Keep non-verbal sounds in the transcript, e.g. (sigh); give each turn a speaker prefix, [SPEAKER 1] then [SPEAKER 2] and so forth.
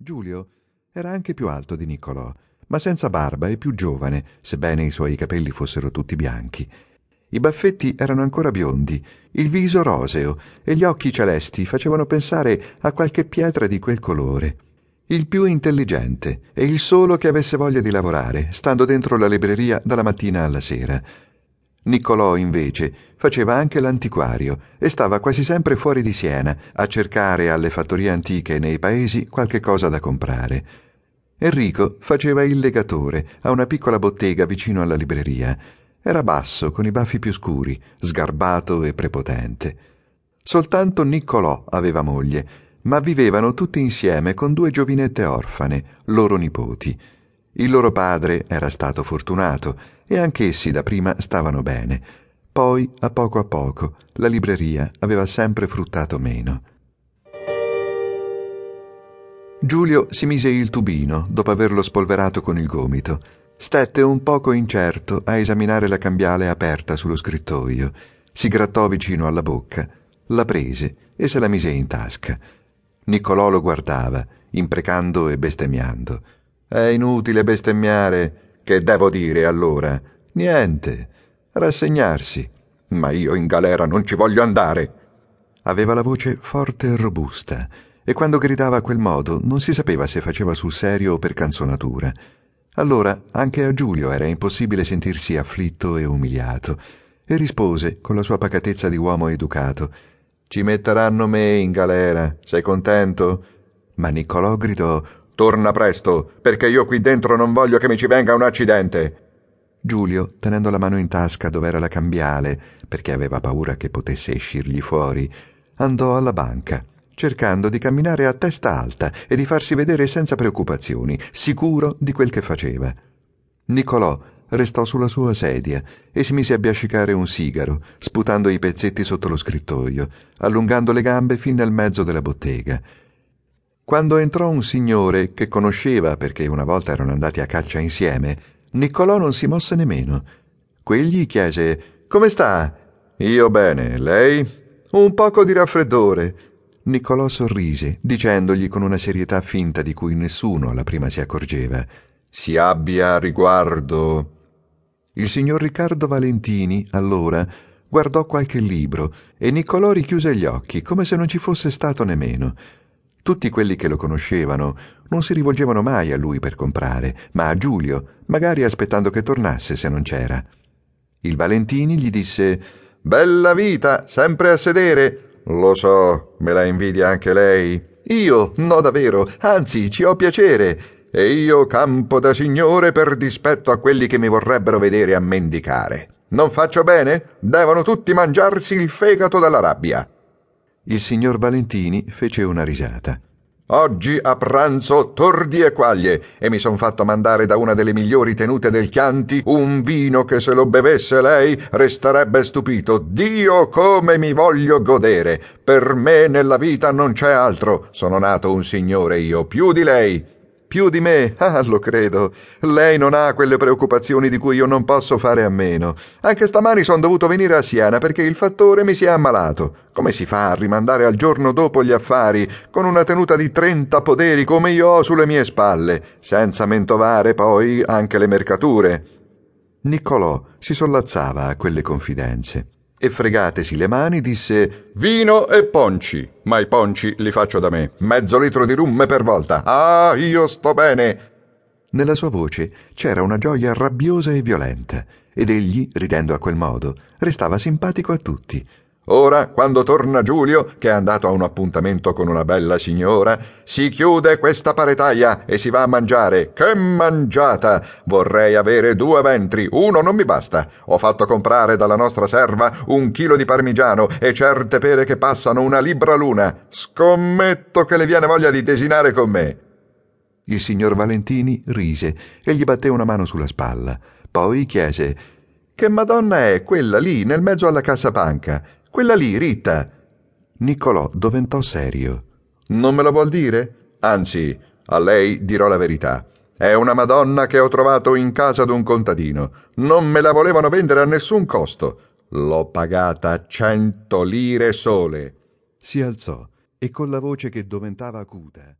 [SPEAKER 1] Giulio era anche più alto di Niccolò, ma senza barba e più giovane, sebbene i suoi capelli fossero tutti bianchi. I baffetti erano ancora biondi, il viso roseo e gli occhi celesti facevano pensare a qualche pietra di quel colore. Il più intelligente e il solo che avesse voglia di lavorare, stando dentro la libreria dalla mattina alla sera. Niccolò, invece, faceva anche l'antiquario e stava quasi sempre fuori di Siena a cercare alle fattorie antiche nei paesi qualche cosa da comprare. Enrico faceva il legatore a una piccola bottega vicino alla libreria. Era basso, con i baffi più scuri, sgarbato e prepotente. Soltanto Niccolò aveva moglie, ma vivevano tutti insieme con due giovinette orfane, loro nipoti. Il loro padre era stato fortunato e anch'essi da prima stavano bene. Poi, a poco a poco, la libreria aveva sempre fruttato meno. Giulio si mise il tubino dopo averlo spolverato con il gomito. Stette un poco incerto a esaminare la cambiale aperta sullo scrittoio. Si grattò vicino alla bocca, la prese e se la mise in tasca. Niccolò lo guardava, imprecando e bestemmiando. È inutile bestemmiare, che devo dire allora? Niente. Rassegnarsi. Ma io in galera non ci voglio andare. Aveva la voce forte e robusta, e quando gridava a quel modo non si sapeva se faceva sul serio o per canzonatura. Allora anche a Giulio era impossibile sentirsi afflitto e umiliato, e rispose con la sua pacatezza di uomo educato Ci metteranno me in galera. Sei contento? Ma Niccolò gridò Torna presto, perché io qui dentro non voglio che mi ci venga un accidente. Giulio, tenendo la mano in tasca dov'era la cambiale, perché aveva paura che potesse escirgli fuori, andò alla banca, cercando di camminare a testa alta e di farsi vedere senza preoccupazioni, sicuro di quel che faceva. Niccolò restò sulla sua sedia e si mise a biascicare un sigaro, sputando i pezzetti sotto lo scrittoio, allungando le gambe fin nel mezzo della bottega. Quando entrò un signore che conosceva perché una volta erano andati a caccia insieme, Niccolò non si mosse nemmeno. Quegli chiese Come sta? Io bene, lei? Un poco di raffreddore. Niccolò sorrise, dicendogli con una serietà finta di cui nessuno alla prima si accorgeva Si abbia riguardo. Il signor Riccardo Valentini, allora, guardò qualche libro e Niccolò richiuse gli occhi come se non ci fosse stato nemmeno. Tutti quelli che lo conoscevano non si rivolgevano mai a lui per comprare, ma a Giulio, magari aspettando che tornasse se non c'era. Il Valentini gli disse Bella vita, sempre a sedere. Lo so, me la invidia anche lei. Io, no davvero, anzi, ci ho piacere. E io campo da signore per dispetto a quelli che mi vorrebbero vedere a mendicare. Non faccio bene? Devono tutti mangiarsi il fegato dalla rabbia. Il signor Valentini fece una risata. Oggi a pranzo tordi e quaglie e mi son fatto mandare da una delle migliori tenute del Chianti un vino che se lo bevesse lei resterebbe stupito. Dio come mi voglio godere. Per me nella vita non c'è altro. Sono nato un signore io, più di lei. Più di me? (laughs) Ah, lo credo. Lei non ha quelle preoccupazioni di cui io non posso fare a meno. Anche stamani sono dovuto venire a Siena perché il fattore mi si è ammalato. Come si fa a rimandare al giorno dopo gli affari, con una tenuta di trenta poderi come io ho sulle mie spalle, senza mentovare poi anche le mercature? Niccolò si sollazzava a quelle confidenze e fregatesi le mani disse Vino e ponci, ma i ponci li faccio da me, mezzo litro di rum per volta. Ah, io sto bene. Nella sua voce c'era una gioia rabbiosa e violenta, ed egli, ridendo a quel modo, restava simpatico a tutti, Ora, quando torna Giulio, che è andato a un appuntamento con una bella signora, si chiude questa paretaia e si va a mangiare. Che mangiata! Vorrei avere due ventri, uno non mi basta. Ho fatto comprare dalla nostra serva un chilo di parmigiano e certe pere che passano una libra l'una. Scommetto che le viene voglia di desinare con me. Il signor Valentini rise e gli batté una mano sulla spalla. Poi chiese Che madonna è quella lì nel mezzo alla cassapanca? Quella lì, Rita. Niccolò doventò serio. Non me lo vuol dire? Anzi, a lei dirò la verità. È una Madonna che ho trovato in casa d'un contadino. Non me la volevano vendere a nessun costo. L'ho pagata cento lire sole. Si alzò e con la voce che doventava acuta